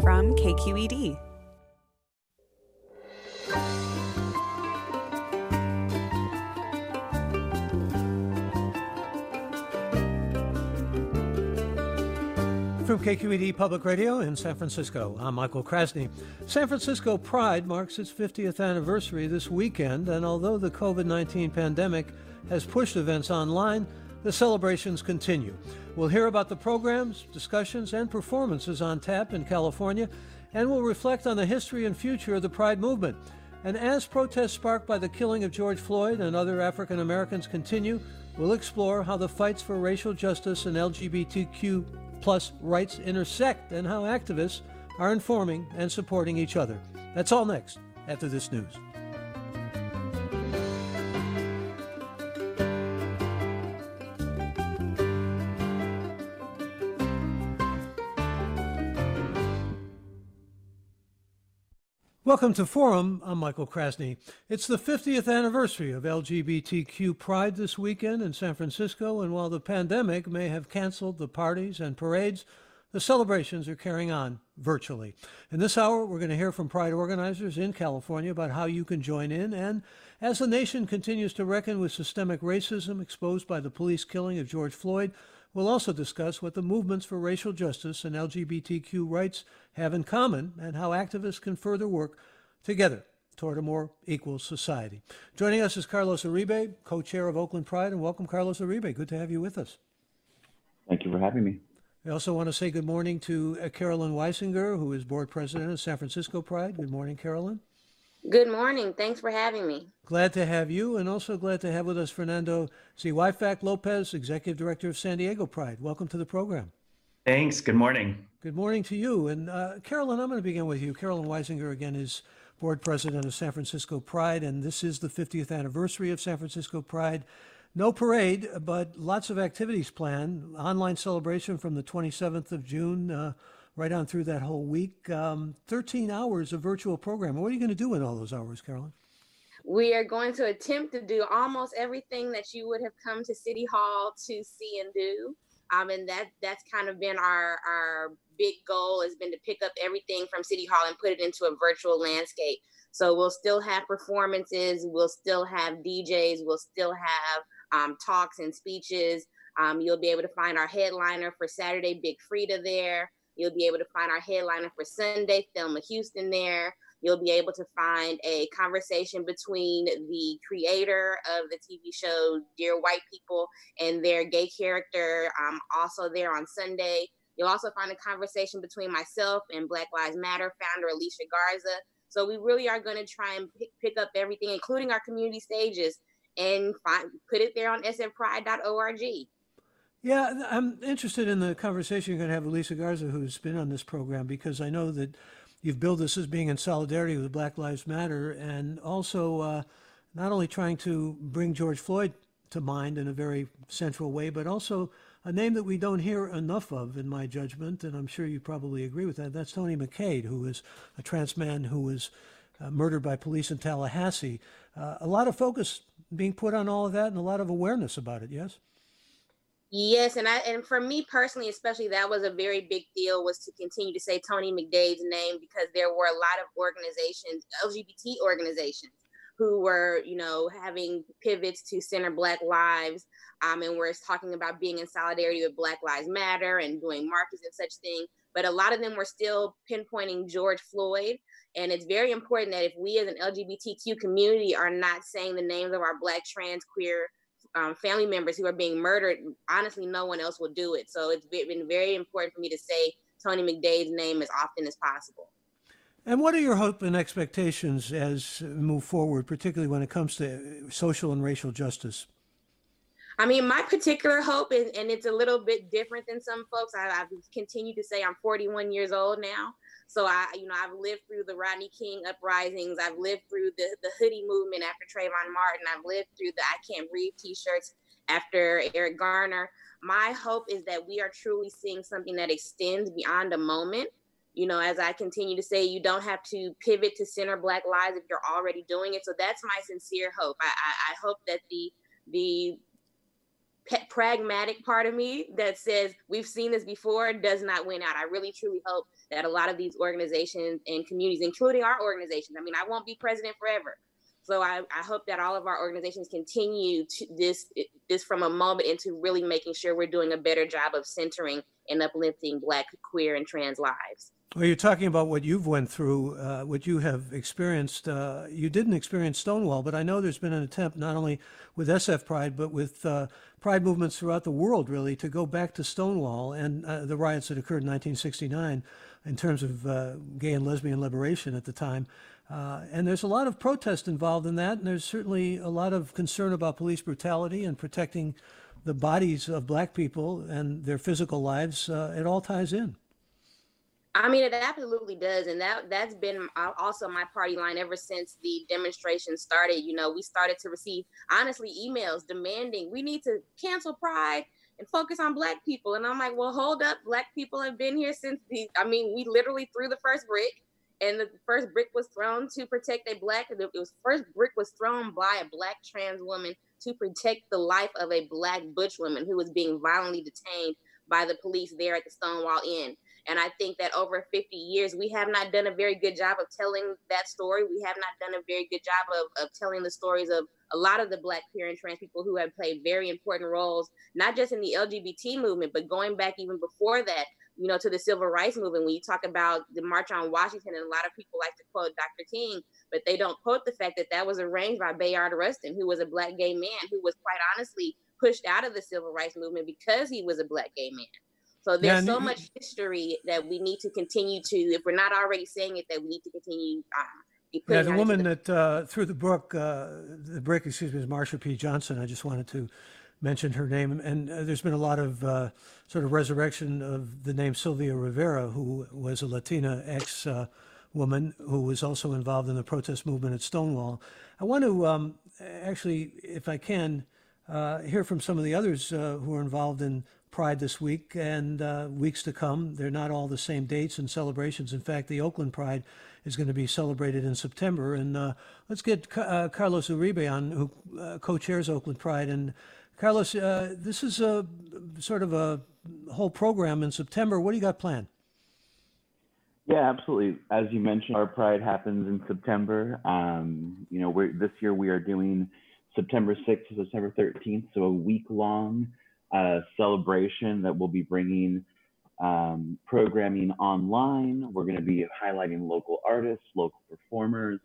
from KQED. From KQED Public Radio in San Francisco, I'm Michael Krasny. San Francisco Pride marks its 50th anniversary this weekend, and although the COVID 19 pandemic has pushed events online, the celebrations continue. We'll hear about the programs, discussions, and performances on tap in California, and we'll reflect on the history and future of the Pride movement. And as protests sparked by the killing of George Floyd and other African Americans continue, we'll explore how the fights for racial justice and LGBTQ plus rights intersect and how activists are informing and supporting each other. That's all next after this news. Welcome to Forum. I'm Michael Krasny. It's the 50th anniversary of LGBTQ Pride this weekend in San Francisco, and while the pandemic may have canceled the parties and parades, the celebrations are carrying on virtually. In this hour, we're going to hear from Pride organizers in California about how you can join in. And as the nation continues to reckon with systemic racism exposed by the police killing of George Floyd, We'll also discuss what the movements for racial justice and LGBTQ rights have in common and how activists can further work together toward a more equal society. Joining us is Carlos Uribe, co chair of Oakland Pride, and welcome, Carlos Uribe. Good to have you with us. Thank you for having me. I also want to say good morning to uh, Carolyn Wysinger, who is board president of San Francisco Pride. Good morning, Carolyn. Good morning. Thanks for having me. Glad to have you, and also glad to have with us Fernando Zweifach Lopez, Executive Director of San Diego Pride. Welcome to the program. Thanks. Good morning. Good morning to you. And uh, Carolyn, I'm going to begin with you. Carolyn Wysinger, again, is board president of San Francisco Pride, and this is the 50th anniversary of San Francisco Pride. No parade, but lots of activities planned. Online celebration from the 27th of June. Uh, right on through that whole week. Um, 13 hours of virtual programming. What are you going to do in all those hours, Carolyn? We are going to attempt to do almost everything that you would have come to City Hall to see and do. Um, and that that's kind of been our our big goal has been to pick up everything from City Hall and put it into a virtual landscape. So we'll still have performances, we'll still have DJs, we'll still have um, talks and speeches. Um, you'll be able to find our headliner for Saturday, Big Freedia, there. You'll be able to find our headliner for Sunday, Thelma Houston there. You'll be able to find a conversation between the creator of the TV show Dear White People and their gay character, um, also there on Sunday. You'll also find a conversation between myself and Black Lives Matter founder Alicia Garza. So we really are going to try and pick, pick up everything, including our community stages, and find, put it there on sfpride.org. Yeah, I'm interested in the conversation you're going to have with Alicia Garza, who's been on this program, because I know that you've billed this as being in solidarity with Black Lives Matter and also uh, not only trying to bring George Floyd to mind in a very central way, but also a name that we don't hear enough of, in my judgment, and I'm sure you probably agree with that. That's Tony McDade, who is a trans man who was uh, murdered by police in Tallahassee. Uh, a lot of focus being put on all of that and a lot of awareness about it, yes? Yes, and I and for me personally, especially that was a very big deal was to continue to say Tony McDade's name because there were a lot of organizations, LGBT organizations, who were you know having pivots to center Black lives, um, and we're talking about being in solidarity with Black Lives Matter and doing marches and such thing. But a lot of them were still pinpointing George Floyd. And it's very important that if we as an LGBTQ community are not saying the names of our Black, trans, queer, um, family members who are being murdered, honestly, no one else will do it. So it's been very important for me to say Tony McDade's name as often as possible. And what are your hopes and expectations as move forward, particularly when it comes to social and racial justice? I mean, my particular hope is, and it's a little bit different than some folks. I, I've continued to say I'm 41 years old now. So I, you know, I've lived through the Rodney King uprisings. I've lived through the the hoodie movement after Trayvon Martin. I've lived through the I Can't Breathe T-shirts after Eric Garner. My hope is that we are truly seeing something that extends beyond a moment. You know, as I continue to say, you don't have to pivot to center Black lives if you're already doing it. So that's my sincere hope. I, I, I hope that the the pragmatic part of me that says we've seen this before does not win out. I really truly hope that a lot of these organizations and communities, including our organizations, I mean, I won't be president forever. So I, I hope that all of our organizations continue to this this from a moment into really making sure we're doing a better job of centering and uplifting Black, queer, and trans lives. Well, you're talking about what you've went through, uh, what you have experienced. Uh, you didn't experience Stonewall, but I know there's been an attempt not only with SF Pride, but with uh, pride movements throughout the world, really, to go back to Stonewall and uh, the riots that occurred in 1969 in terms of uh, gay and lesbian liberation at the time. Uh, and there's a lot of protest involved in that, and there's certainly a lot of concern about police brutality and protecting the bodies of black people and their physical lives. it all ties in. I mean, it absolutely does, and that that's been also my party line ever since the demonstration started. You know, we started to receive honestly emails demanding we need to cancel Pride and focus on Black people, and I'm like, well, hold up, Black people have been here since the. I mean, we literally threw the first brick, and the first brick was thrown to protect a Black. It was first brick was thrown by a Black trans woman to protect the life of a Black butch woman who was being violently detained by the police there at the Stonewall Inn. And I think that over 50 years, we have not done a very good job of telling that story. We have not done a very good job of, of telling the stories of a lot of the Black, queer, and trans people who have played very important roles, not just in the LGBT movement, but going back even before that, you know, to the civil rights movement. When you talk about the March on Washington, and a lot of people like to quote Dr. King, but they don't quote the fact that that was arranged by Bayard Rustin, who was a Black gay man who was quite honestly pushed out of the civil rights movement because he was a Black gay man. So there's yeah, so much history that we need to continue to, if we're not already saying it, that we need to continue. Um, yeah, the woman the- that uh, threw the book, uh, the brick, excuse me, is Marsha P. Johnson. I just wanted to mention her name. And uh, there's been a lot of uh, sort of resurrection of the name Sylvia Rivera, who was a Latina ex uh, woman who was also involved in the protest movement at Stonewall. I want to um, actually, if I can, uh, hear from some of the others who are involved in Pride this week and uh, weeks to come. They're not all the same dates and celebrations. In fact, the Oakland Pride is going to be celebrated in September. And uh, let's get uh, Carlos Uribe on, who uh, co-chairs Oakland Pride. And Carlos, uh, this is a sort of a whole program in September. What do you got planned? Yeah, absolutely. As you mentioned, our Pride happens in September. Um, you know, this year we are doing September 6th to September 13th, so a week long uh, celebration that we'll be bringing um, programming online. We're going to be highlighting local artists, local performers,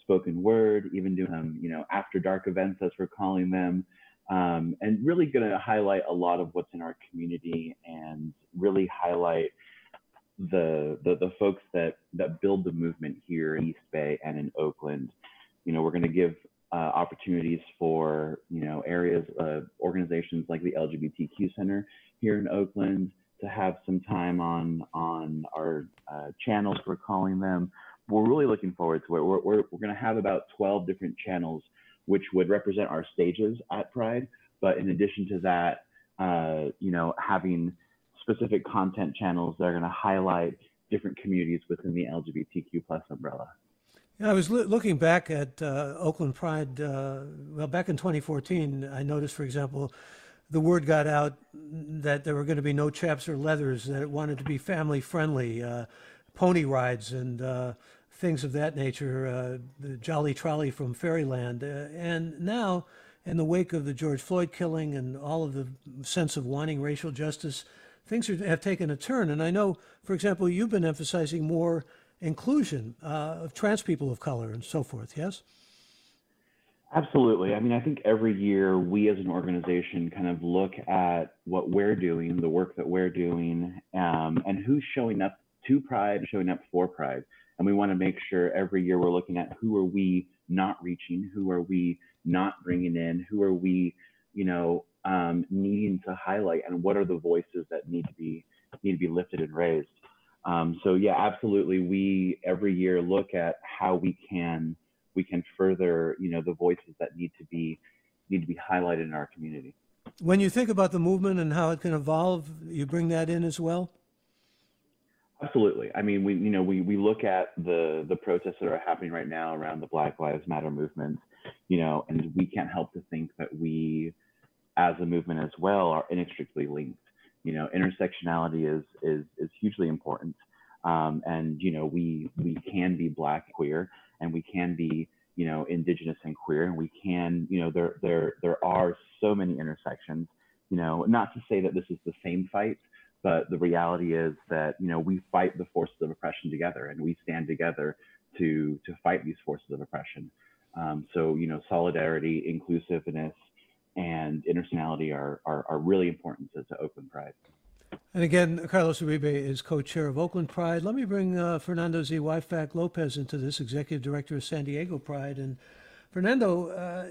spoken word, even doing um, you know after dark events as we're calling them, um, and really going to highlight a lot of what's in our community and really highlight the, the the folks that that build the movement here in East Bay and in Oakland. You know, we're going to give uh, opportunities for you know areas uh, organizations like the LGBTQ Center here in Oakland to have some time on on our uh, channels we're calling them. We're really looking forward to it. We're we're, we're going to have about 12 different channels which would represent our stages at Pride. But in addition to that, uh, you know, having specific content channels that are going to highlight different communities within the LGBTQ plus umbrella. Yeah, I was lo- looking back at uh, Oakland Pride. Uh, well, back in 2014, I noticed, for example, the word got out that there were going to be no chaps or leathers, that it wanted to be family friendly, uh, pony rides and uh, things of that nature, uh, the Jolly Trolley from Fairyland. Uh, and now, in the wake of the George Floyd killing and all of the sense of wanting racial justice, things are, have taken a turn. And I know, for example, you've been emphasizing more inclusion uh, of trans people of color and so forth, yes? Absolutely. I mean, I think every year we as an organization kind of look at what we're doing, the work that we're doing, um, and who's showing up to Pride, showing up for Pride. And we want to make sure every year we're looking at who are we not reaching, who are we not bringing in, who are we, you know, um, needing to highlight, and what are the voices that need to be need to be lifted and raised. Um, so yeah, absolutely. We every year look at how we can we can further you know the voices that need to be need to be highlighted in our community. When you think about the movement and how it can evolve, you bring that in as well. Absolutely. I mean, we you know we we look at the the protests that are happening right now around the Black Lives Matter movement, you know, and we can't help to think that we as a movement as well are inextricably linked. You know, intersectionality is is is hugely important, um, and you know we we can be Black queer, and we can be you know Indigenous and queer, and we can you know there there there are so many intersections. You know, not to say that this is the same fight, but the reality is that you know we fight the forces of oppression together, and we stand together to to fight these forces of oppression. Um, so you know, solidarity, inclusiveness, and intersectionality are, are, are really important to, to Oakland Pride. And again, Carlos Uribe is co-chair of Oakland Pride. Let me bring uh, Fernando Zweifach Lopez into this, executive director of San Diego Pride. And Fernando, uh,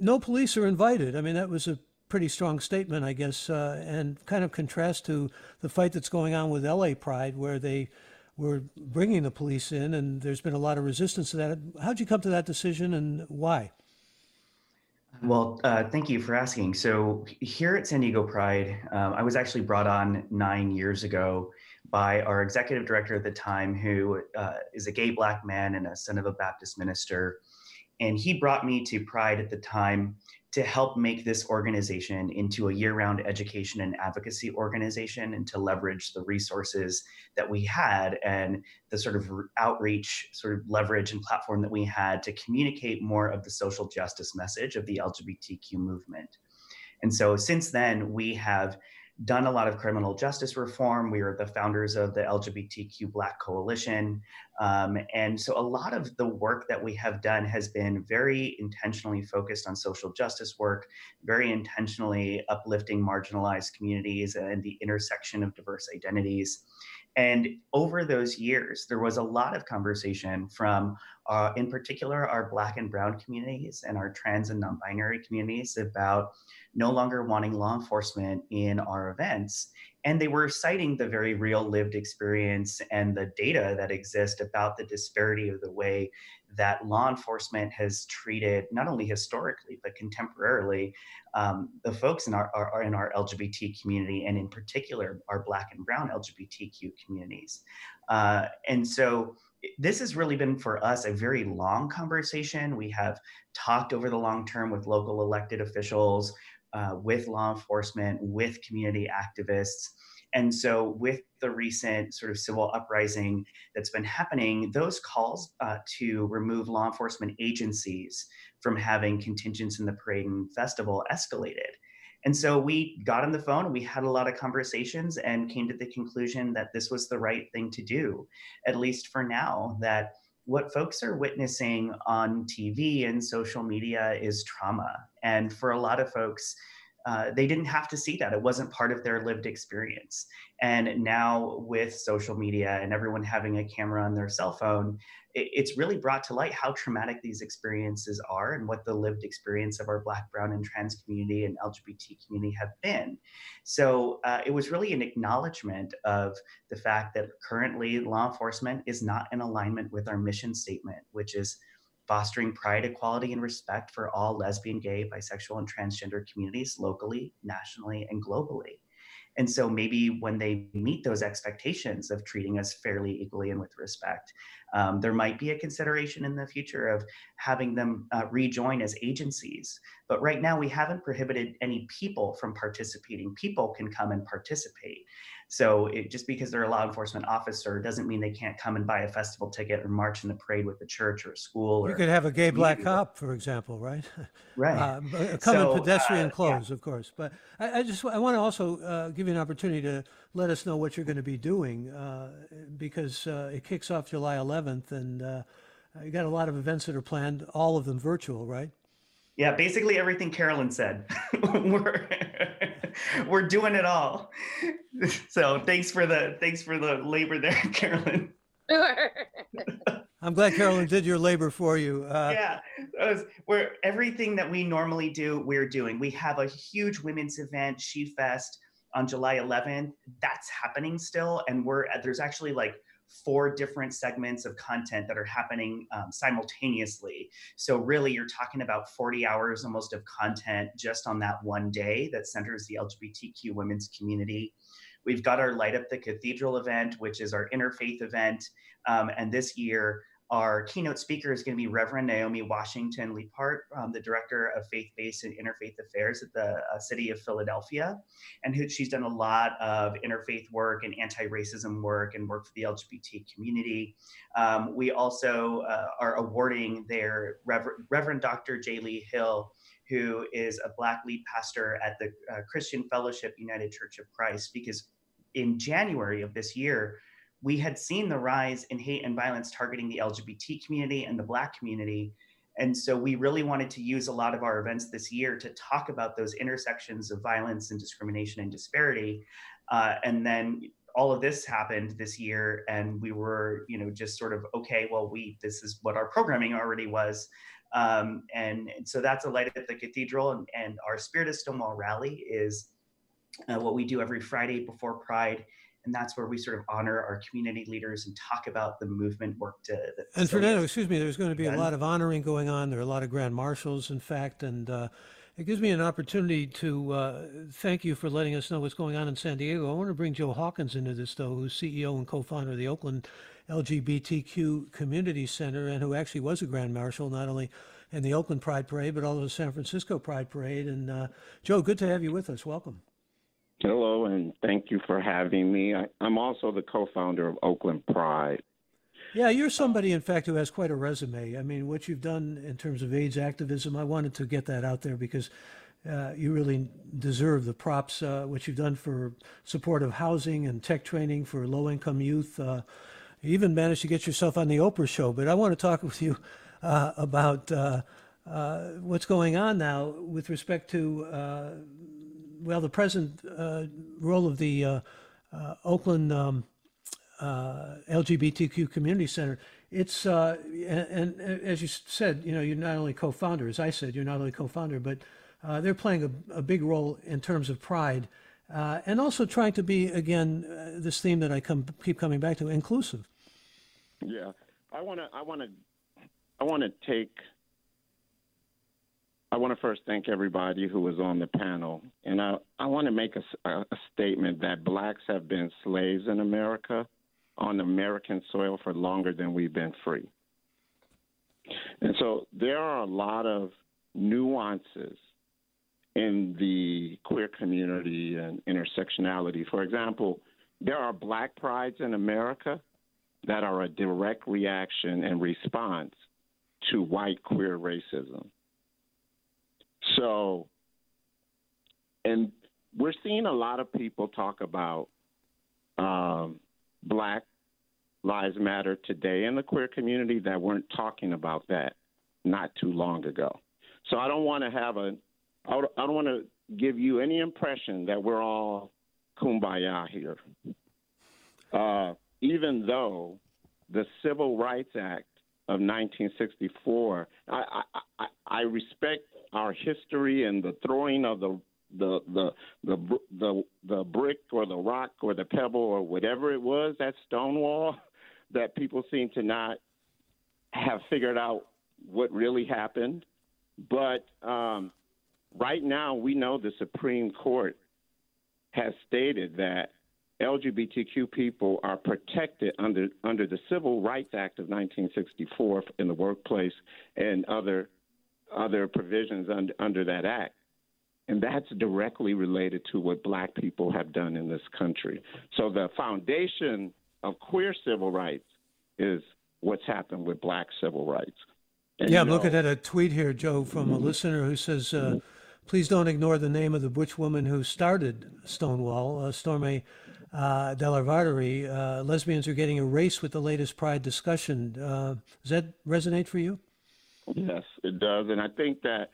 no police are invited. I mean, that was a pretty strong statement, I guess, uh, and kind of contrast to the fight that's going on with LA Pride, where they were bringing the police in, and there's been a lot of resistance to that. How'd you come to that decision, and why? Well, uh, thank you for asking. So, here at San Diego Pride, um, I was actually brought on nine years ago by our executive director at the time, who uh, is a gay black man and a son of a Baptist minister. And he brought me to Pride at the time to help make this organization into a year-round education and advocacy organization and to leverage the resources that we had and the sort of outreach sort of leverage and platform that we had to communicate more of the social justice message of the lgbtq movement. And so since then we have done a lot of criminal justice reform. We are the founders of the LGBTQ Black Coalition. Um, and so a lot of the work that we have done has been very intentionally focused on social justice work, very intentionally uplifting marginalized communities and the intersection of diverse identities. And over those years, there was a lot of conversation from, uh, in particular, our Black and Brown communities and our trans and non binary communities about no longer wanting law enforcement in our events. And they were citing the very real lived experience and the data that exist about the disparity of the way that law enforcement has treated not only historically but contemporarily um, the folks in our, our, in our LGBT community and in particular our Black and Brown LGBTQ communities. Uh, and so this has really been for us a very long conversation. We have talked over the long term with local elected officials uh, with law enforcement, with community activists. And so, with the recent sort of civil uprising that's been happening, those calls uh, to remove law enforcement agencies from having contingents in the parade and festival escalated. And so we got on the phone, we had a lot of conversations, and came to the conclusion that this was the right thing to do, at least for now, that what folks are witnessing on TV and social media is trauma. And for a lot of folks, uh, they didn't have to see that. It wasn't part of their lived experience. And now, with social media and everyone having a camera on their cell phone, it's really brought to light how traumatic these experiences are and what the lived experience of our Black, Brown, and trans community and LGBT community have been. So uh, it was really an acknowledgement of the fact that currently law enforcement is not in alignment with our mission statement, which is fostering pride, equality, and respect for all lesbian, gay, bisexual, and transgender communities locally, nationally, and globally. And so maybe when they meet those expectations of treating us fairly, equally, and with respect, um, there might be a consideration in the future of having them uh, rejoin as agencies. But right now, we haven't prohibited any people from participating. People can come and participate. So it, just because they're a law enforcement officer doesn't mean they can't come and buy a festival ticket or march in the parade with the church or a school. Or you could have a gay black cop, for example, right? Right. Uh, come so, in pedestrian uh, clothes, yeah. of course. But I, I, just I want to also uh, give you an opportunity to let us know what you're going to be doing uh, because uh, it kicks off July 11th, and uh, you got a lot of events that are planned, all of them virtual, right? Yeah, basically everything Carolyn said. we're we're doing it all. So thanks for the thanks for the labor there, Carolyn. I'm glad Carolyn did your labor for you. Uh, yeah, was, we're everything that we normally do, we're doing. We have a huge women's event, She Fest, on July 11th. That's happening still, and we're there's actually like four different segments of content that are happening um, simultaneously. So, really, you're talking about 40 hours almost of content just on that one day that centers the LGBTQ women's community. We've got our Light Up the Cathedral event, which is our interfaith event. Um, and this year, our keynote speaker is going to be Reverend Naomi Washington Leapheart, um, the director of faith based and interfaith affairs at the uh, city of Philadelphia. And who, she's done a lot of interfaith work and anti racism work and work for the LGBT community. Um, we also uh, are awarding their Rever- Reverend Dr. J. Lee Hill. Who is a Black lead pastor at the uh, Christian Fellowship United Church of Christ? Because in January of this year, we had seen the rise in hate and violence targeting the LGBT community and the Black community. And so we really wanted to use a lot of our events this year to talk about those intersections of violence and discrimination and disparity. Uh, and then all of this happened this year, and we were, you know, just sort of okay. Well, we this is what our programming already was, um, and, and, so that's a light at the cathedral. And, and our Spirit of Stonewall rally is uh, what we do every Friday before Pride and that's where we sort of honor our community leaders and talk about the movement work to. And Fernando, excuse me, there's going to be a lot of honoring going on. There are a lot of grand marshals, in fact, and uh, it gives me an opportunity to uh, thank you for letting us know what's going on in San Diego. I want to bring Joe Hawkins into this, though, who's CEO and co-founder of the Oakland LGBTQ Community Center, and who actually was a grand marshal, not only in the Oakland Pride Parade, but also the San Francisco Pride Parade. And uh, Joe, good to have you with us. Welcome. Hello, and thank you for having me. I, am also the co founder of Oakland Pride. Yeah, you're somebody, in fact, who has quite a resume. I mean, what you've done in terms of AIDS activism, I wanted to get that out there because uh, you really deserve the props. Uh, what you've done for supportive housing and tech training for low income youth. Uh, you even managed to get yourself on the Oprah show. But I want to talk with you uh, about uh, uh, what's going on now with respect to well, the present uh, role of the uh, uh, Oakland um, uh, LGBTQ Community Center, it's uh, and, and, as you said, you know, you're not only co-founder, as I said, you're not only co-founder, but they're playing a, a, big role in terms of pride, and also trying to be again this theme that I come keep coming back to, inclusive. Yeah, I want to, I want to, I want to take I want to first thank everybody who was on the panel. And I, I want to make a, a, statement that blacks have been slaves in America on American soil for longer than we've been free. And so there are a lot of nuances in the queer community and intersectionality. For example, there are black prides in America that are a direct reaction and response to white queer racism. So, and we're seeing a lot of people talk about um, Black Lives Matter today in the queer community that weren't talking about that not too long ago. So I don't want to have a, I don't want to give you any impression that we're all kumbaya here. Uh, even though the Civil Rights Act of 1964, I, I, I respect our history and the throwing of the the the the the the brick or the rock or the pebble or whatever it was that Stonewall that people seem to not have figured out what really happened. But um, right now, we know the Supreme Court has stated that LGBTQ people are protected under under the Civil Rights Act of 1964 in the workplace and other other provisions under, under that act. And that's directly related to what black people have done in this country. So the foundation of queer civil rights is what's happened with black civil rights. And yeah, I'm know, looking at a tweet here, Joe, from a listener who says, uh, please don't ignore the name of the butch woman who started Stonewall, uh, Storme uh, DeLarverie. Uh, lesbians are getting erased with the latest Pride discussion. Uh, does that resonate for you? Yes, it does, and I think that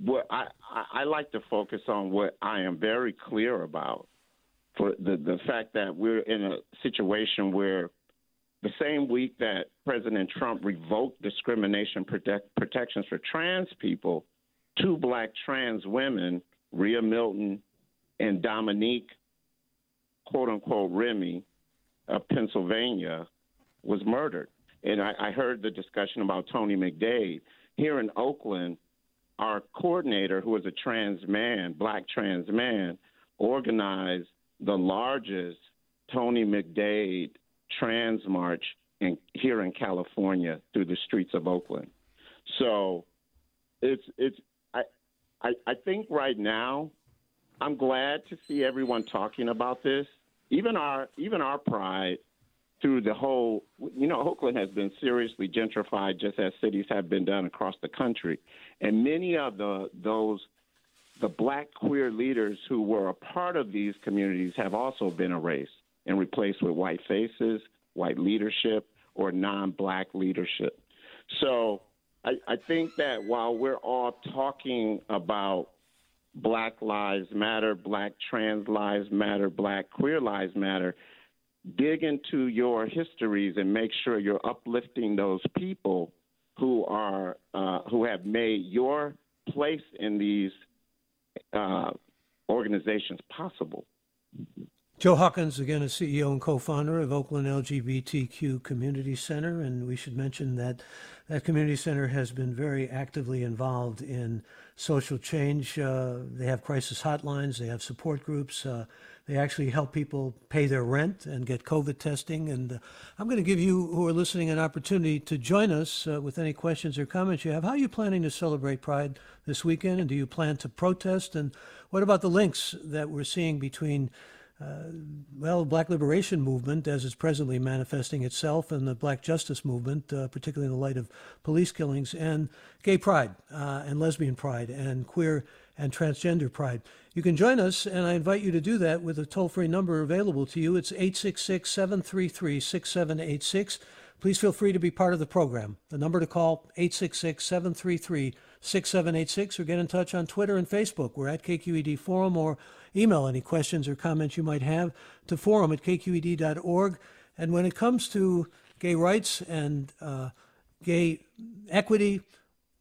what I, I, like to focus on what I am very clear about for the the fact that we're in a situation where the same week that President Trump revoked discrimination protect, protections for trans people, two black trans women, Riah Milton and Dominique, quote unquote, Remy of Pennsylvania, was murdered. And I, I heard the discussion about Tony McDade. Here in Oakland, our coordinator, who is a trans man, black trans man, organized the largest Tony McDade trans march in, here in California through the streets of Oakland. So it's it's I, I I think right now I'm glad to see everyone talking about this. Even our even our pride through the whole you know Oakland has been seriously gentrified just as cities have been done across the country. And many of the those the black queer leaders who were a part of these communities have also been erased and replaced with white faces, white leadership, or non black leadership. So I, I think that while we're all talking about Black Lives Matter, Black Trans Lives Matter, Black Queer Lives Matter, dig into your histories and make sure you're uplifting those people who are uh, who have made your place in these uh, organizations possible. Joe Hawkins, again, is CEO and co-founder of Oakland LGBTQ Community Center, and we should mention that that community center has been very actively involved in social change. Uh, they have crisis hotlines, they have support groups, uh, they actually help people pay their rent and get COVID testing. And uh, I'm going to give you who are listening an opportunity to join us uh, with any questions or comments you have. How are you planning to celebrate Pride this weekend, and do you plan to protest? And what about the links that we're seeing between uh, well, Black Liberation Movement, as it's presently manifesting itself, and the Black Justice Movement, uh, particularly in the light of police killings, and gay pride, uh, and lesbian pride, and queer and transgender pride. You can join us, and I invite you to do that with a toll free number available to you. It's 866 733 6786. Please feel free to be part of the program. The number to call 866 733 6786 or get in touch on Twitter and Facebook. We're at KQED Forum or email any questions or comments you might have to forum at kqed.org. And when it comes to gay rights and uh, gay equity,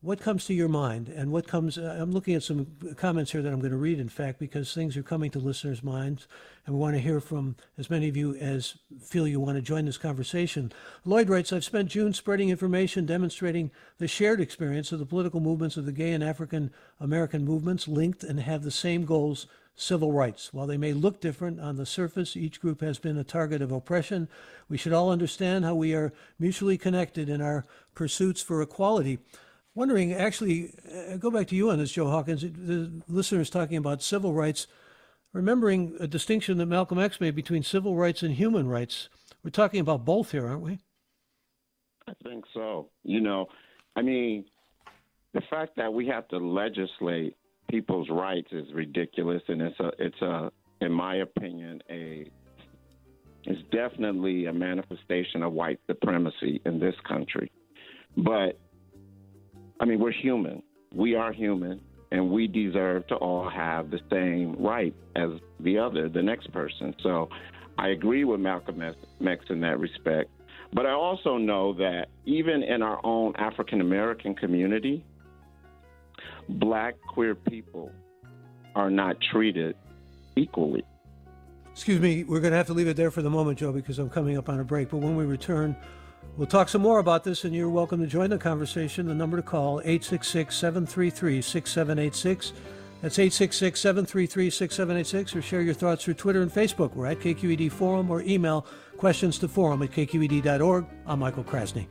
what comes to your mind and what comes uh, i'm looking at some comments here that i'm going to read in fact because things are coming to listeners minds and we want to hear from as many of you as feel you want to join this conversation lloyd writes i've spent june spreading information demonstrating the shared experience of the political movements of the gay and african american movements linked and have the same goals civil rights. While they may look different on the surface, each group has been a target of oppression. We should all understand how we are mutually connected in our pursuits for equality. Wondering, actually, uh, go back to you on this, Joe Hawkins. The listener is talking about civil rights, remembering a distinction that Malcolm X made between civil rights and human rights. We're talking about both here, aren't we? I think so. You know, I mean, the fact that we have to legislate people's rights is ridiculous, and it's a it's a in my opinion a it's definitely a manifestation of white supremacy in this country. But I mean, we're human. We are human, and we deserve to all have the same right as the other, the next person. So I agree with Malcolm X in that respect. But I also know that even in our own African American community, black queer people are not treated equally. Excuse me, we're going to have to leave it there for the moment, Joe, because I'm coming up on a break. But when we return, we'll talk some more about this, and you're welcome to join the conversation. The number to call, 866 733 6786. That's 866 733 6786, or share your thoughts through Twitter and Facebook. We're at KQED Forum, or email questions to forum at kqed.org. I'm Michael Krasny.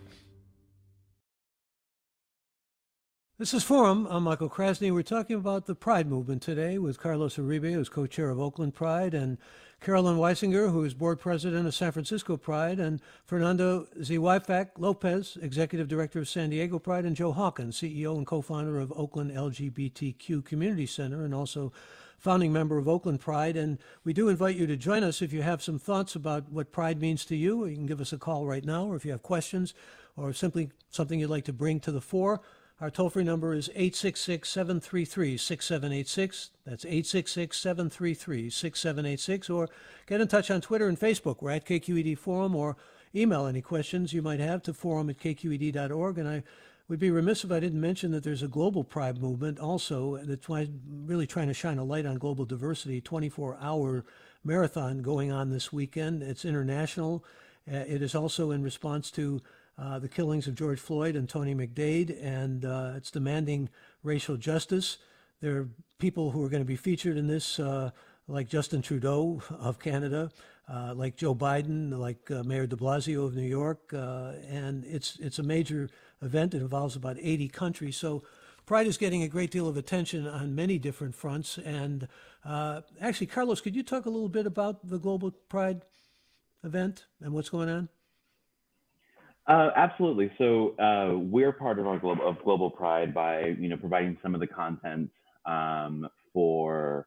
This is Forum. I'm Michael Krasny. We're talking about the Pride movement today with Carlos Uribe, who's co-chair of Oakland Pride, and Carolyn Wysinger, who is board president of San Francisco Pride, and Fernando Zweifach Lopez, executive director of San Diego Pride, and Joe Hawkins, CEO and co-founder of Oakland LGBTQ Community Center, and also founding member of Oakland Pride. And we do invite you to join us if you have some thoughts about what Pride means to you. You can give us a call right now, or if you have questions, or simply something you'd like to bring to the fore. Our toll free number is 866 733 6786. That's 866 733 6786. Or get in touch on Twitter and Facebook. We're at KQED Forum or email any questions you might have to forum at kqed.org. And I would be remiss if I didn't mention that there's a global Pride movement also that's really trying to shine a light on global diversity. 24 hour marathon going on this weekend. It's international. Uh, it is also in response to uh, the killings of George Floyd and Tony McDade, and uh, it's demanding racial justice. There are people who are going to be featured in this uh, like Justin Trudeau of Canada, uh, like Joe Biden, like uh, Mayor De Blasio of New York, uh, and it's it's a major event. It involves about 80 countries. So Pride is getting a great deal of attention on many different fronts. And actually, Carlos, could you talk a little bit about the Global Pride event and what's going on? Uh, absolutely. So uh, we're part of our global of Global Pride by you know providing some of the content um, for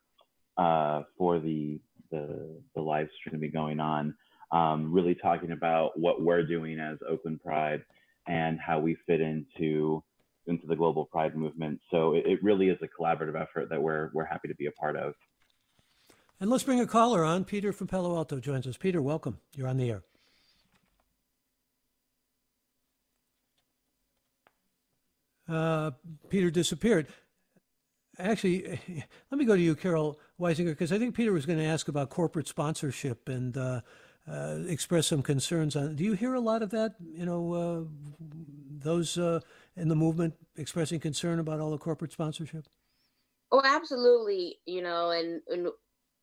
uh, for the, the the live stream to be going on. Um, really talking about what we're doing as Oakland Pride and how we fit into into the global pride movement. So it, it really is a collaborative effort that we're we're happy to be a part of. And let's bring a caller on. Peter from Palo Alto joins us. Peter, welcome. You're on the air. Uh, Peter disappeared. Actually, let me go to you, Carol Wysinger, because I think Peter was going to ask about corporate sponsorship and uh, uh, express some concerns on. Do you hear a lot of that? You know, uh, those uh, in the movement expressing concern about all the corporate sponsorship? Oh, absolutely. You know, and, and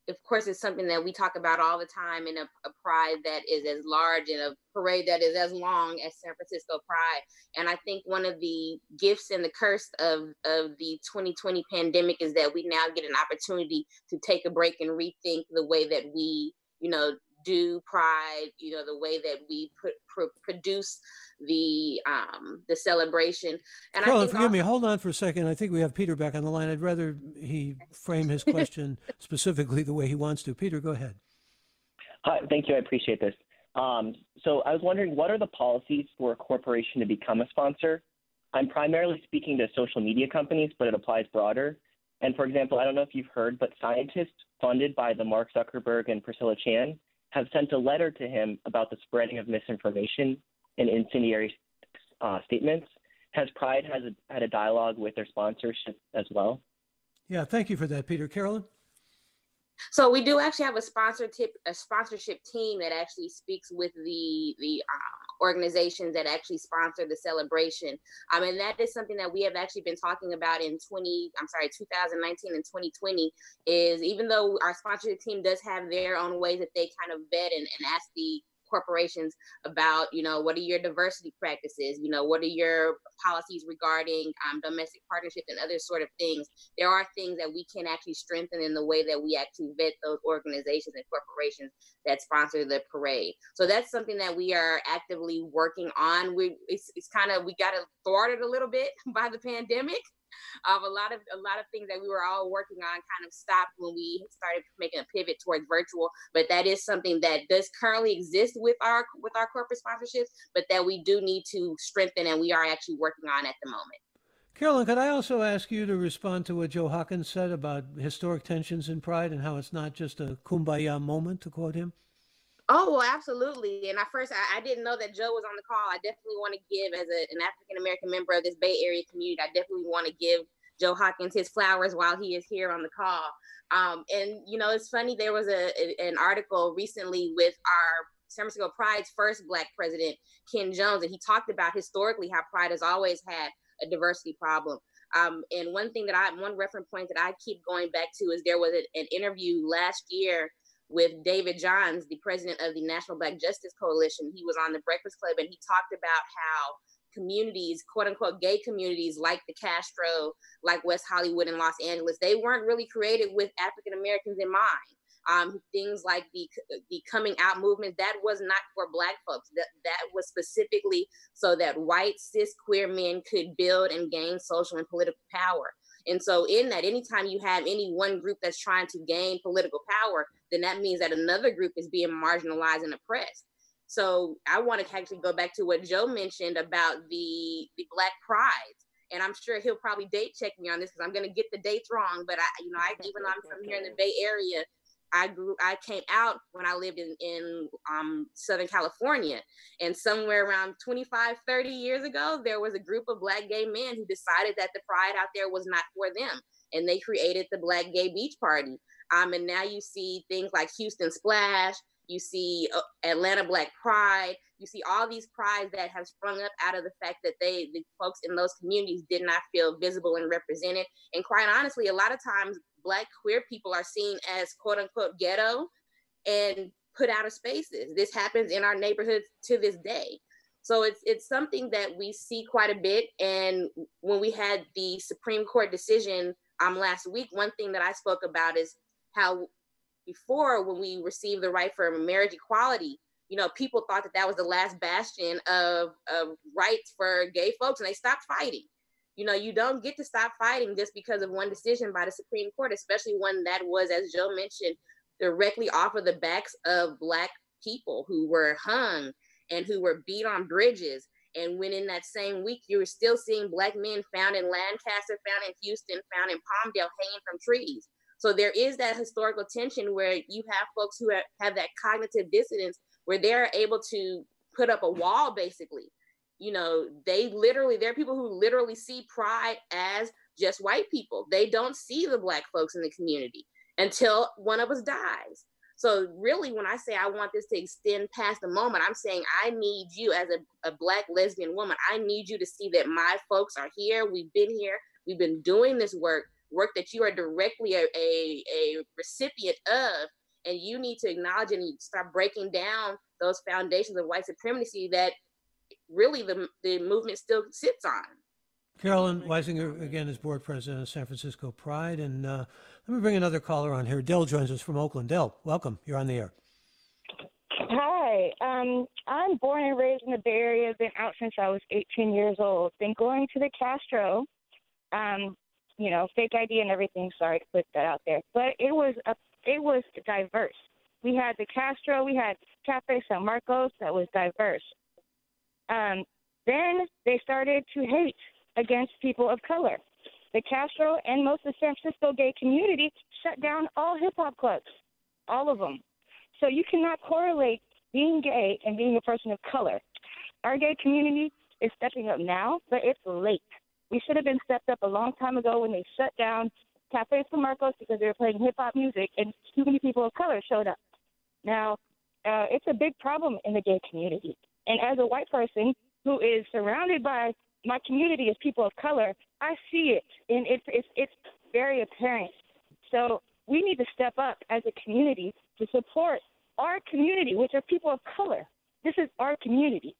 of course, it's something that we talk about all the time in a, a, pride that is as large and a parade that is as long as San Francisco Pride. And I think one of the gifts and the curse of, of the 2020 pandemic is that we now get an opportunity to take a break and rethink the way that we, you know, do pride, you know, the way that we put, pr- produce the um, the celebration. And Carla, forgive also- me. Hold on for a second. I think we have Peter back on the line. I'd rather he frame his question specifically the way he wants to. Peter, go ahead. Hi, thank you. I appreciate this. Um, so I was wondering, what are the policies for a corporation to become a sponsor? I'm primarily speaking to social media companies, but it applies broader. And for example, I don't know if you've heard, but scientists funded by the Mark Zuckerberg and Priscilla Chan have sent a letter to him about the spreading of misinformation and incendiary uh, statements. Has Pride has a, had a dialogue with their sponsorship as well? Yeah, thank you for that, Peter. Carolyn. So we do actually have a sponsorship a sponsorship team that actually speaks with the the uh, organizations that actually sponsor the celebration. Um, I mean that is something that we have actually been talking about in 20 I'm sorry 2019 and 2020 is even though our sponsorship team does have their own ways that they kind of vet and, and ask the corporations about, you know, what are your diversity practices? You know, what are your policies regarding um, domestic partnerships and other sort of things? There are things that we can actually strengthen in the way that we actually vet those organizations and corporations that sponsor the parade. So that's something that we are actively working on. We it's, it's kind of we got it thwarted a little bit by the pandemic of a lot of a lot of things that we were all working on kind of stopped when we started making a pivot towards virtual. But that is something that does currently exist with our with our corporate sponsorships, but that we do need to strengthen and we are actually working on at the moment. Carolyn, could I also ask you to respond to what Joe Hawkins said about historic tensions in Pride and how it's not just a kumbaya moment, to quote him? Oh, well, absolutely. And at first, I, I, didn't know that Joe was on the call. I definitely want to give, as a, an African American member of this Bay Area community, I definitely want to give Joe Hawkins his flowers while he is here on the call. Um, and, you know, it's funny, there was a, a, an article recently with our San Francisco Pride's first Black president, Ken Jones, and he talked about historically how Pride has always had a diversity problem. Um, and one thing that I, one reference point that I keep going back to is there was a, an interview last year with David Johns, the president of the National Black Justice Coalition. He was on the Breakfast Club and he talked about how communities, quote unquote, gay communities like the Castro, like West Hollywood and Los Angeles, they weren't really created with African Americans in mind. Um, things like the the coming out movement that was not for Black folks. That that was specifically so that white cis queer men could build and gain social and political power. And so, in that, anytime you have any one group that's trying to gain political power, then that means that another group is being marginalized and oppressed. So, I want to actually go back to what Joe mentioned about the the Black Pride. And I'm sure he'll probably date check me on this because I'm going to get the dates wrong. But I, you know, I even though I'm from here in the Bay Area, I grew I came out when I lived in in um, Southern California. And somewhere around 25 30 years ago there was a group of black gay men who decided that the pride out there was not for them. And they created the Black Gay Beach Party. Um, and now you see things like Houston Splash you see uh, Atlanta Black Pride you see all these prides that have sprung up out of the fact that they the folks in those communities did not feel visible and represented. And quite honestly a lot of times black queer people are seen as quote unquote ghetto and put out of spaces. This happens in our neighborhoods to this day. So it's it's something that we see quite a bit. And when we had the Supreme Court decision um last week, one thing that I spoke about is how before when we received the right for marriage equality, you know, people thought that that was the last bastion of, of rights for gay folks, and they stopped fighting. You know, you don't get to stop fighting just because of one decision by the Supreme Court, especially one that was, as Joe mentioned, directly off of the backs of Black people who were hung and who were beat on bridges. And when in that same week, you were still seeing Black men found in Lancaster, found in Houston, found in Palmdale, hanging from trees. So there is that historical tension where you have folks who have, have that cognitive dissonance where they're able to put up a wall basically. You know, they literally, there are people who literally see pride as just white people. They don't see the black folks in the community until one of us dies. So really, when I say I want this to extend past the moment, I'm saying I need you as a, a black lesbian woman. I need you to see that my folks are here. We've been here. We've been doing this work, work that you are directly a, a, a recipient of. And you need to acknowledge and start breaking down those foundations of white supremacy that really the, the movement still sits on. Carolyn Wysinger, again, is board president of San Francisco Pride. And uh, let me bring another caller on here. Dell joins us from Oakland. Dell, welcome. You're on the air. Hi. Um, I'm born and raised in the Bay Area. Been out since I was 18 years old. Been going to the Castro. Um, you know, fake ID and everything. Sorry to put that out there, but it was a, it was diverse. We had the Castro. We had Cafe San Marcos that was diverse. Um, then they started to hate against people of color. The Castro and most of the San Francisco gay community shut down all hip hop clubs, all of them. So you cannot correlate being gay and being a person of color. Our gay community is stepping up now, but it's late. We should have been stepped up a long time ago when they shut down Cafe Marcos because they were playing hip hop music and too many people of color showed up. Now, uh, it's a big problem in the gay community. And as a white person who is surrounded by my community as people of color, I see it, and it's it's it's very apparent. So we need to step up as a community to support our community, which are people of color. This is our community.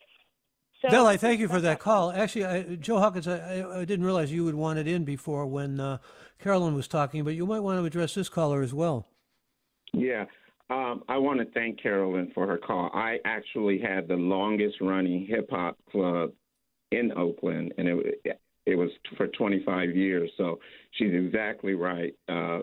So, Bill, I thank you for that call. Actually, I, Joe Hawkins, I, I, didn't realize you would want it in before when uh, Carolyn was talking, but you might want to address this caller as well. Yeah, um, I want to thank Carolyn for her call. I actually had the longest running hip hop club in Oakland, and it it was for 25 years. So she's exactly right uh,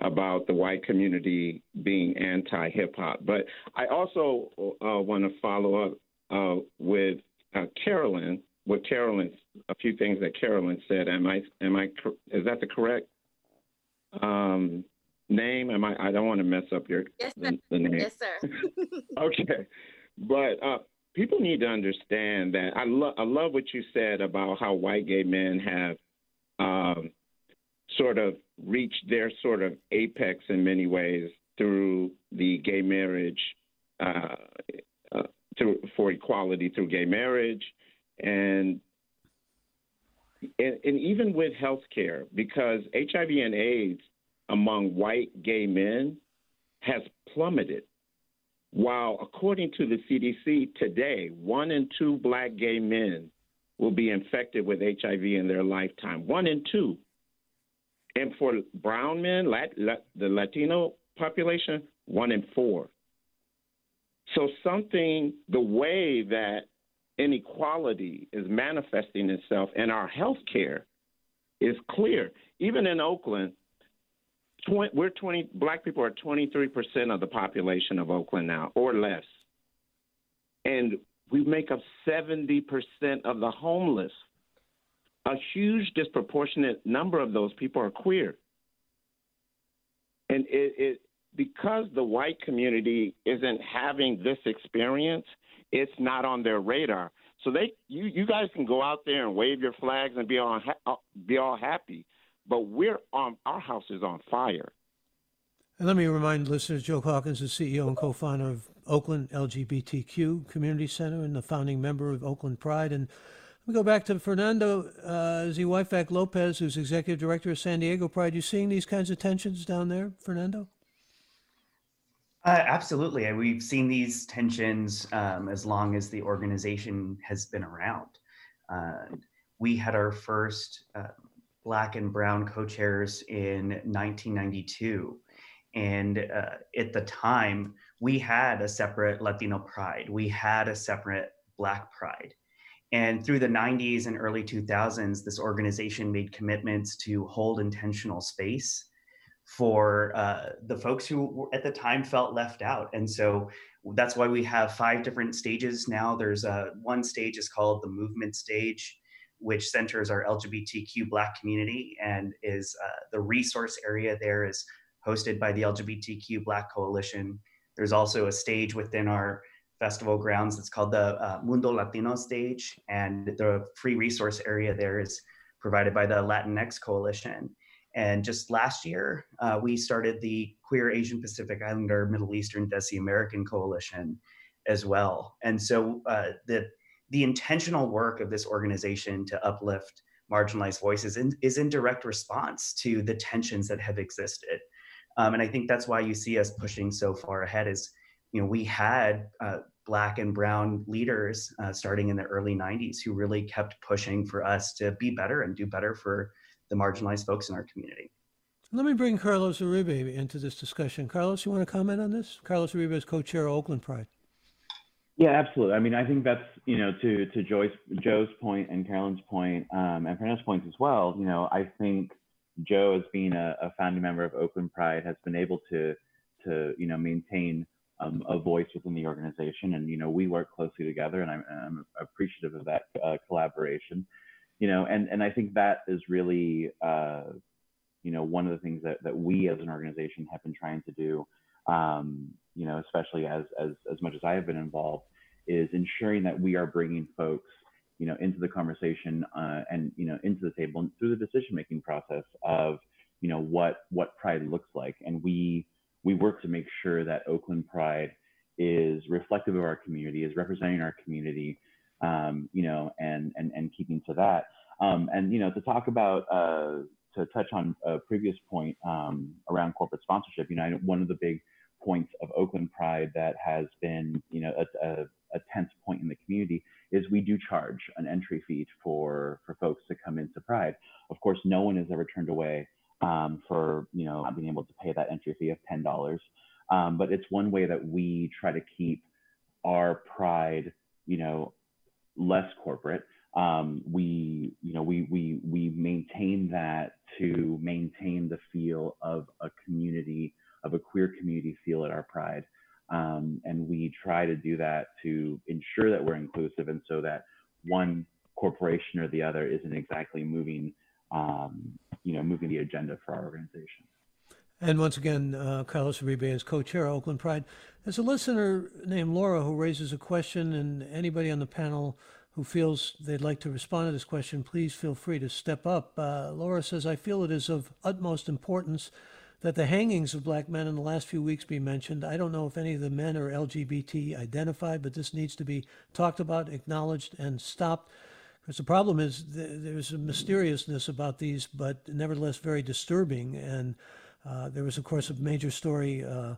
about the white community being anti hip hop. But I also uh, want to follow up uh, with uh, Carolyn. With Carolyn, a few things that Carolyn said. Am I am I is that the correct um, name? Am I? I don't want to mess up your yes, the, the name. Yes, sir. okay, but uh, people need to understand that. I love I love what you said about how white gay men have um, sort of reached their sort of apex in many ways through the gay marriage, uh, uh, through, for equality through gay marriage, and and, and even with healthcare, because HIV and AIDS among white gay men has plummeted. While, according to the CDC today, one in two black gay men will be infected with HIV in their lifetime. One in two. And for brown men, Lat- the Latino population, one in four. So, something, the way that inequality is manifesting itself in our health care is clear. Even in Oakland, 20, we're 20 black people are 23% of the population of Oakland now or less. And we make up 70% of the homeless. A huge disproportionate number of those people are queer. And it, it because the white community isn't having this experience, it's not on their radar. So they you you guys can go out there and wave your flags and be all ha- be all happy but we're on our house is on fire. And let me remind listeners, Joe Hawkins is CEO and co-founder of Oakland LGBTQ Community Center and the founding member of Oakland Pride. And We go back to Fernando uh, Zweifach Lopez, who's executive director of San Diego Pride. You seeing these kinds of tensions down there, Fernando? Uh, absolutely. We've seen these tensions um, as long as the organization has been around. Uh, we had our first uh, black and brown co-chairs in 1992. And uh, at the time, we had a separate Latino pride. We had a separate black pride. And through the 90s and early 2000s, this organization made commitments to hold intentional space for uh, the folks who at the time felt left out. And so that's why we have five different stages now. There's a, one stage is called the movement stage, which centers our LGBTQ Black community and is uh, the resource area there is hosted by the LGBTQ Black Coalition. There's also a stage within our festival grounds that's called the uh, Mundo Latino stage, and the free resource area there is provided by the Latinx Coalition. And just last year, uh, we started the Queer Asian Pacific Islander Middle Eastern Desi American Coalition as well. And so uh, the the intentional work of this organization to uplift marginalized voices in, is in direct response to the tensions that have existed. Um, and I think that's why you see us pushing so far ahead. Is you know we had uh, black and brown leaders uh, starting in the early 90s who really kept pushing for us to be better and do better for the marginalized folks in our community. Let me bring Carlos Uribe into this discussion. Carlos, you want to comment on this? Carlos Uribe is co-chair of Oakland Pride. Yeah, absolutely. I mean, I think that's you know to to Joyce Joe's point and Carolyn's point um, and Fernando's points as well. You know, I think Joe, as being a, a, founding member of Oakland Pride, has been able to to you know maintain um, a voice within the organization, and you know we work closely together, and I'm, I'm appreciative of that uh, collaboration you know, and and I think that is really uh, you know one of the things that that we as an organization have been trying to do. Um, you know, especially as as as much as I have been involved, is ensuring that we are bringing folks you know into the conversation uh, and you know into the table and through the decision making process of you know what what pride looks like and we we work to make sure that oakland pride is reflective of our community is representing our community um, you know, and and and keeping to that. Um, and you know, to talk about uh, to touch on a previous point um, around corporate sponsorship, you know, one of the big points of Oakland Pride that has been, you know, a, a, a tense point in the community is we do charge an entry fee for for folks to come into Pride. Of course, no one has ever turned away um, for you know not being able to pay that entry fee of ten dollars. Um, but it's one way that we try to keep our pride, you know, less corporate. Um, we, you know, we we we maintain that to maintain the feel of a community, of a queer community feel at our Pride, um, and we try to do that to ensure that we're inclusive, and so that one corporation or the other isn't exactly moving, um, you know, moving the agenda for our organization. And once again, uh, Carlos Uribe is co-chair of Oakland Pride. There's a listener named Laura who raises a question, and anybody on the panel who feels they'd like to respond to this question, please feel free to step up. Uh, Laura says, I feel it is of utmost importance that the hangings of black men in the last few weeks be mentioned. I don't know if any of the men are LGBT identified, but this needs to be talked about, acknowledged, and stopped. Because the problem is th- there's a mysteriousness about these, but nevertheless very disturbing. And uh, there was, of course, a major story uh,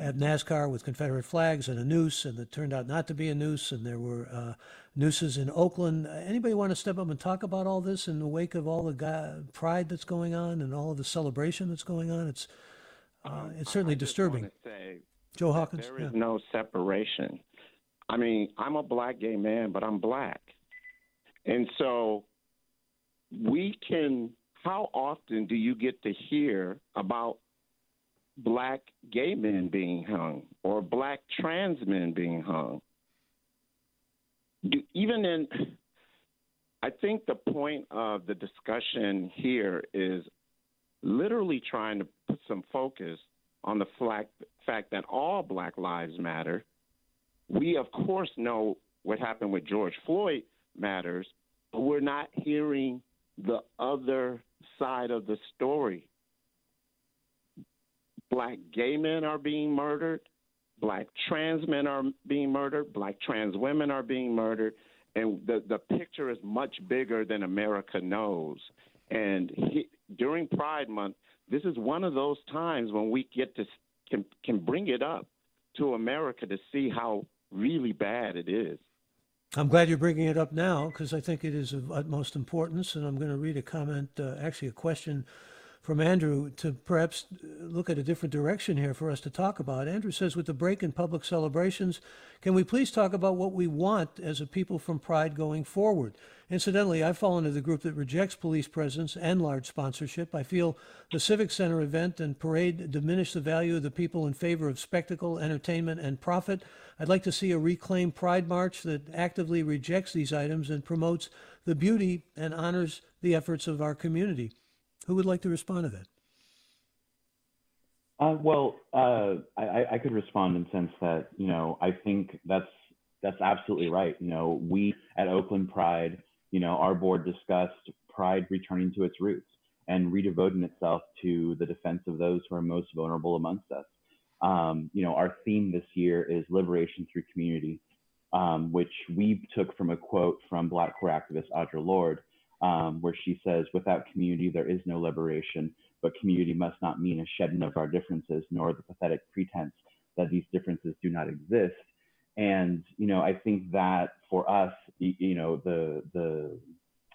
at NASCAR with Confederate flags and a noose, and it turned out not to be a noose, and there were uh, nooses in Oakland. Anybody want to step up and talk about all this in the wake of all the pride that's going on and all of the celebration that's going on? It's uh, um, it's certainly disturbing. Joe Hawkins. There is yeah. no separation. I mean, I'm a black gay man, but I'm black, and so we can how often do you get to hear about black gay men being hung or black trans men being hung? Do, even in, I think the point of the discussion here is literally trying to put some focus on the fact, fact that all Black Lives Matter. We, of course, know what happened with George Floyd matters, but we're not hearing the other side of the story. Black gay men are being murdered, black trans men are being murdered, black trans women are being murdered, and the the picture is much bigger than America knows. And he, during Pride Month, this is one of those times when we get to can can bring it up to America to see how really bad it is. I'm glad you're bringing it up now because I think it is of utmost importance. And I'm going to read a comment, uh, actually, a question from Andrew to perhaps uh, look at a different direction here for us to talk about. Andrew says, with the break in public celebrations, can we please talk about what we want as a people from Pride going forward? Incidentally, I fall into the group that rejects police presence and large sponsorship. I feel the Civic Center event and parade diminish the value of the people in favor of spectacle, entertainment, and profit. I'd like to see a reclaimed Pride March that actively rejects these items and promotes the beauty and honors the efforts of our community. Who would like to respond to that? Uh, well, uh, I, I could respond in the sense that you know I think that's that's absolutely right. You know, we at Oakland Pride, you know, our board discussed Pride returning to its roots and redevoting itself to the defense of those who are most vulnerable amongst us. Um, you know, our theme this year is liberation through community, um, which we took from a quote from Black queer activist Audre Lorde, um, where she says, without community, there is no liberation, but community must not mean a shedding of our differences, nor the pathetic pretense that these differences do not exist. And, you know, I think that for us, you know, the, the,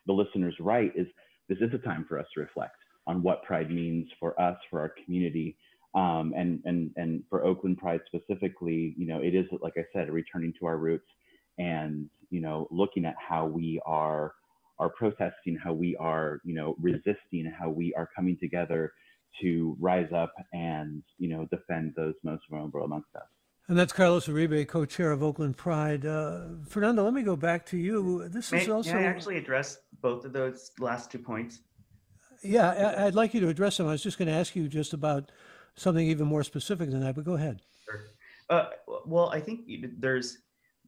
the listener's right is this is a time for us to reflect on what pride means for us, for our community. Um, and, and, and for Oakland Pride specifically, you know, it is, like I said, returning to our roots and, you know, looking at how we are are protesting, how we are, you know, resisting, how we are coming together to rise up and, you know, defend those most vulnerable amongst us. And that's Carlos Uribe, co-chair of Oakland Pride. Uh, Fernando, let me go back to you. This may, is also. May I actually address both of those last two points? Yeah, I'd like you to address them. I was just going to ask you just about something even more specific than that, but go ahead. Sure. Uh, well, I think there's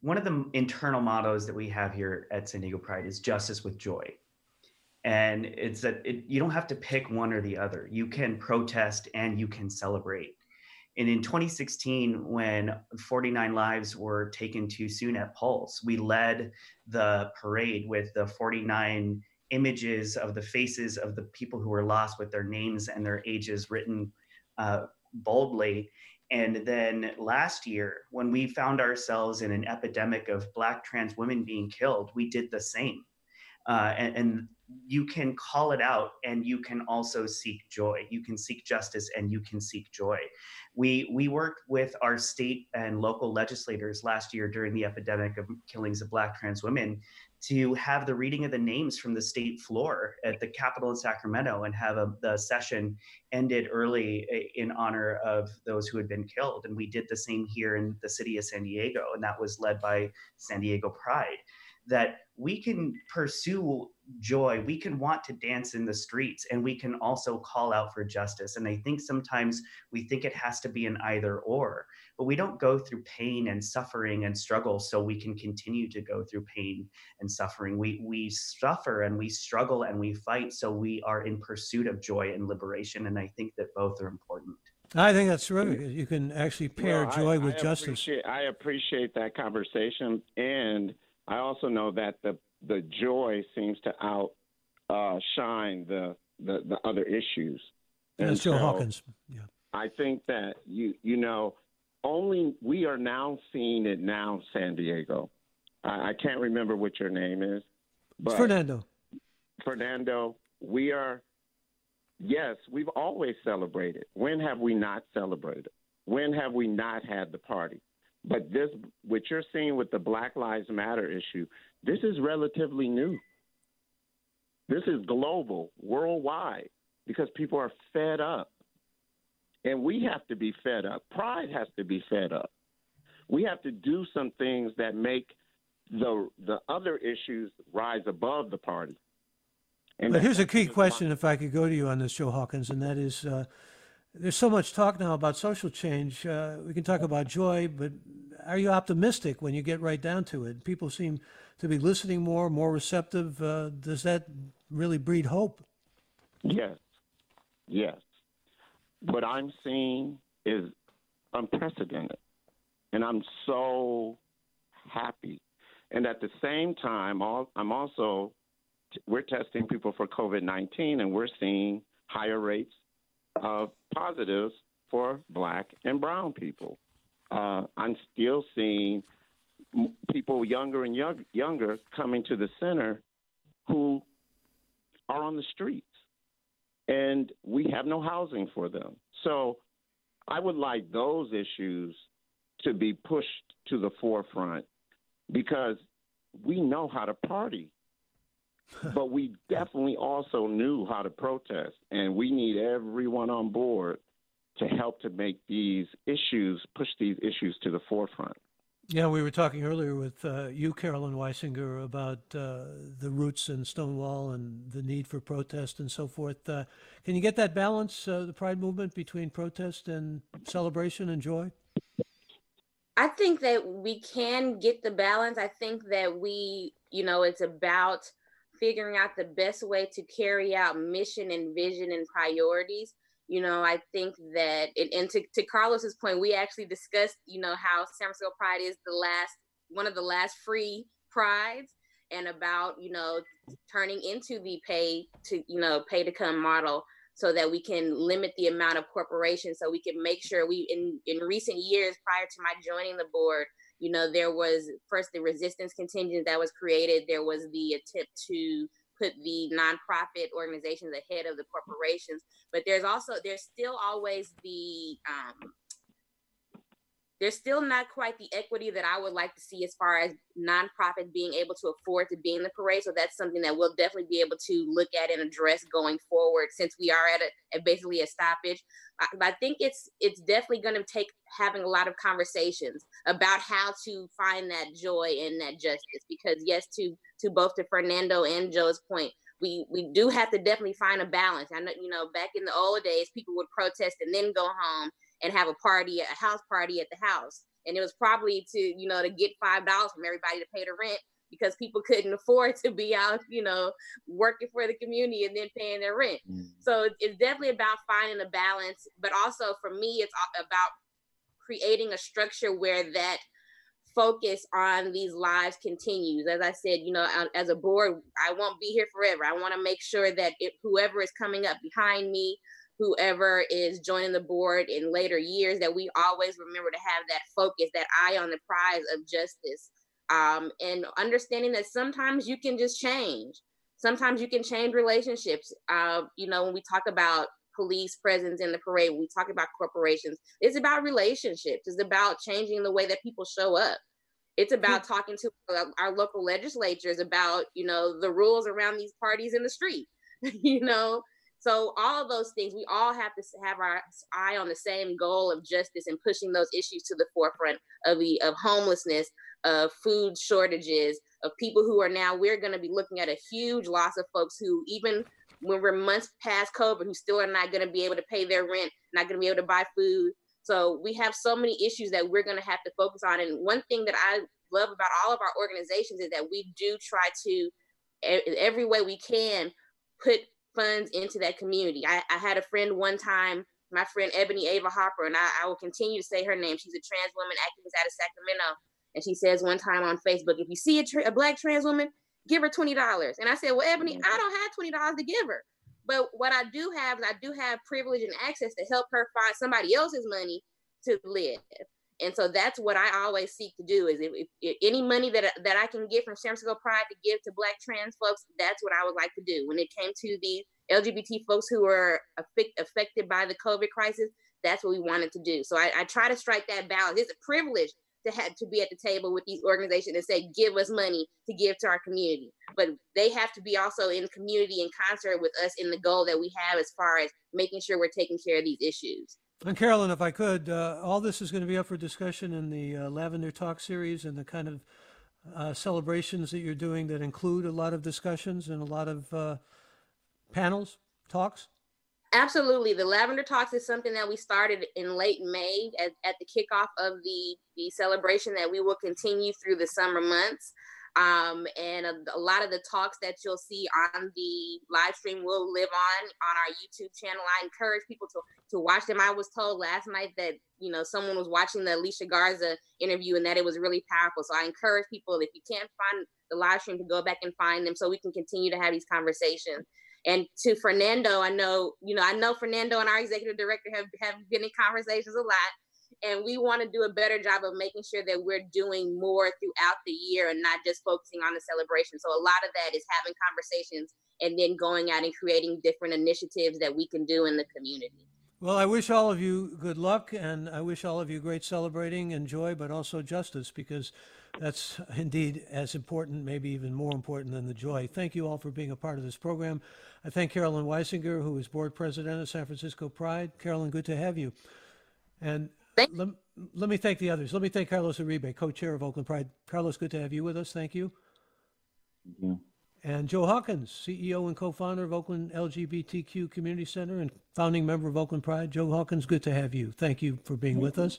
one of the internal mottos that we have here at San Diego Pride is justice with joy. And it's that it, you don't have to pick one or the other. You can protest and you can celebrate. And in 2016, when 49 lives were taken too soon at Pulse, we led the parade with the 49 images of the faces of the people who were lost with their names and their ages written uh, boldly. And then last year, when we found ourselves in an epidemic of Black trans women being killed, we did the same. Uh, and, and, you can call it out and you can also seek joy. You can seek justice and you can seek joy. We, we worked with our state and local legislators last year during the epidemic of killings of Black trans women to have the reading of the names from the state floor at the Capitol in Sacramento and have a, the session ended early eh, in honor of those who had been killed. And we did the same here in the city of San Diego, and that was led by San Diego Pride. That we can pursue joy, we can want to dance in the streets, and we can also call out for justice. And I think sometimes we think it has to be an either or but we don't go through pain and suffering and struggle so we can continue to go through pain and suffering. We we suffer and we struggle and we fight so we are in pursuit of joy and liberation. And I think that both are important. I think that's terrific. You can actually pair well, joy I, with I justice. Appreciate, I appreciate that conversation, and I also know that the the joy seems to outshine uh, the, the the other issues. And that's Joe so Hawkins. Yeah. I think that you you know only we are now seeing it now, San Diego. I, I can't remember what your name is, but Fernando. Fernando, we are. Yes, we've always celebrated. When have we not celebrated? When have we not had the party? But this, what you're seeing with the Black Lives Matter issue, this is relatively new. This is global, worldwide, because people are fed up. And we have to be fed up. Pride has to be fed up. We have to do some things that make the the other issues rise above the party. And but here's a key question, if I could go to you on this, Joe Hawkins, and that is, uh, there's so much talk now about social change. Uh, we can talk about joy, but are you optimistic when you get right down to it? People seem to be listening more, more receptive. Uh, does that really breed hope? Yes, yes what I'm seeing is unprecedented. And I'm so happy. And at the same time, I'm also we're testing people for COVID 19, and we're seeing higher rates of positives for Black and Brown people. Uh, I'm still seeing people younger and young, younger coming to the center who are on the streets, and we have no housing for them. So I would like those issues to be pushed to the forefront because we know how to party, but we definitely also knew how to protest, and we need everyone on board to help to make these issues, push these issues to the forefront. Yeah, we were talking earlier with uh, you, Carolyn Wysinger, about uh, the roots in Stonewall and the need for protest and so forth. Uh, can you get that balance, uh, the Pride movement, between protest and celebration and joy? I think that we can get the balance. I think that we, you know, it's about figuring out the best way to carry out mission and vision and priorities you know, I think that, and, and to, to Carlos's point, we actually discussed, you know, how San Francisco Pride is the last, one of the last free prides and about, you know, turning into the pay to, you know, pay to come model so that we can limit the amount of corporations so we can make sure we in in recent years prior to my joining the board you know there was first the resistance contingent that was created there was the attempt to put the nonprofit organizations ahead of the corporations. But there's also there's still always the um, there's still not quite the equity that I would like to see as far as nonprofits being able to afford to be in the parade. So that's something that we'll definitely be able to look at and address going forward, since we are at a at basically a stoppage. Uh, I, I think it's it's definitely going to take having a lot of conversations about how to find that joy and that justice. Because yes, to to both to Fernando and Joe's point, we we do have to definitely find a balance. I know you know back in the old days, people would protest and then go home and have a party, a house party at the house. And it was probably to, you know, to get five dollars from everybody to pay the rent because people couldn't afford to be out, you know, working for the community and then paying their rent. Mm. So it's definitely about finding a balance, but also for me, it's about creating a structure where that focus on these lives continues. As I said, you know, as a board, I won't be here forever. I want to make sure that it, whoever is coming up behind me whoever is joining the board in later years that we always remember to have that focus that eye on the prize of justice um, and understanding that sometimes you can just change. Sometimes you can change relationships. Uh, you know when we talk about police presence in the parade when we talk about corporations it's about relationships. It's about changing the way that people show up. It's about talking to uh, our local legislatures about you know the rules around these parties in the street you know so all of those things, we all have to have our eye on the same goal of justice and pushing those issues to the forefront of the of homelessness, of food shortages, of people who are now we're going to be looking at a huge loss of folks who even when we're months past COVID, who still are not going to be able to pay their rent, not going to be able to buy food. So we have so many issues that we're going to have to focus on. And one thing that I love about all of our organizations is that we do try to, every way we can, put funds into that community. I, I had a friend one time, my friend Ebony Ava Harper, and I, I will continue to say her name. She's a trans woman activist out of Sacramento. And she says one time on Facebook, if you see a, tra- a black trans woman, give her $20. And I said, well, Ebony, I don't have $20 to give her. But what I do have is I do have privilege and access to help her find somebody else's money to live. And so that's what I always seek to do is if, if, any money that, that I can get from San Francisco Pride to give to Black trans folks, that's what I would like to do. When it came to the LGBT folks who were affect, affected by the COVID crisis, that's what we wanted to do. So I, I try to strike that balance. It's a privilege to have to be at the table with these organizations and say, give us money to give to our community. But they have to be also in community in concert with us in the goal that we have as far as making sure we're taking care of these issues. And Carolyn, if I could, uh, all this is going to be up for discussion in the uh, Lavender Talk series and the kind of uh, celebrations that you're doing that include a lot of discussions and a lot of uh, panels, talks. Absolutely. The Lavender Talks is something that we started in late May at, at the kickoff of the, the celebration that we will continue through the summer months. Um, and a, a, lot of the talks that you'll see on the live stream will live on on our YouTube channel. I encourage people to to watch them. I was told last night that you know someone was watching the Alicia Garza interview and that it was really powerful. So I encourage people if you can't find the live stream to go back and find them so we can continue to have these conversations. And to Fernando, I know you know I know Fernando and our executive director have have been in conversations a lot and we want to do a better job of making sure that we're doing more throughout the year and not just focusing on the celebration. So a lot of that is having conversations and then going out and creating different initiatives that we can do in the community. Well, I wish all of you good luck and I wish all of you great celebrating and joy, but also justice because that's indeed as important, maybe even more important than the joy. Thank you all for being a part of this program. I thank Carolyn Wysinger, who is board president of San Francisco Pride. Carolyn, good to have you. And Thank- let, let me thank the others. Let me thank Carlos Uribe, co-chair of Oakland Pride. Carlos, good to have you with us. Thank you. Thank you. And Joe Hawkins, CEO and co-founder of Oakland LGBTQ Community Center and founding member of Oakland Pride. Joe Hawkins, good to have you. Thank you for being with us.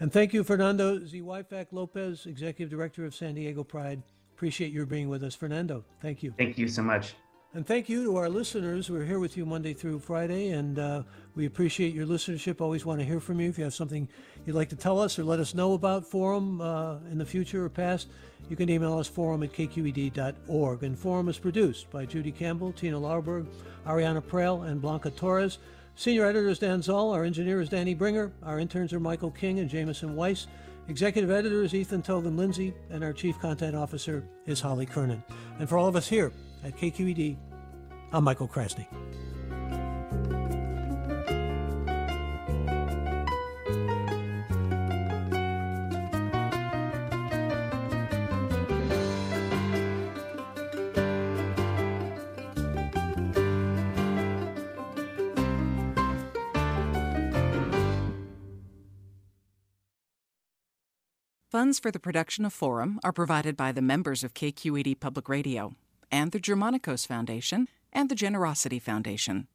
And thank you, Fernando Zweifach Lopez, Executive Director of San Diego Pride. Appreciate your being with us, Fernando. Thank you. Thank you so much. And thank you to our listeners. We're here with you Monday through Friday, and uh, we appreciate your listenership. Always want to hear from you. If you have something you'd like to tell us or let us know about Forum uh, in the future or past, you can email us forum at kqed.org. And Forum is produced by Judy Campbell, Tina Lauerberg, Ariana Proehl, and Blanca Torres. Senior editor is Dan Zoll. Our engineer is Danny Bringer. Our interns are Michael King and Jameson Weiss. Executive editor is Ethan Toven-Lindsey, and our chief content officer is Holly Kernan. And for all of us here at KQED, I'm Michael Krasny. Funds for the production of Forum are provided by the members of KQED Public Radio and the Germanacos Foundation and the Generosity Foundation.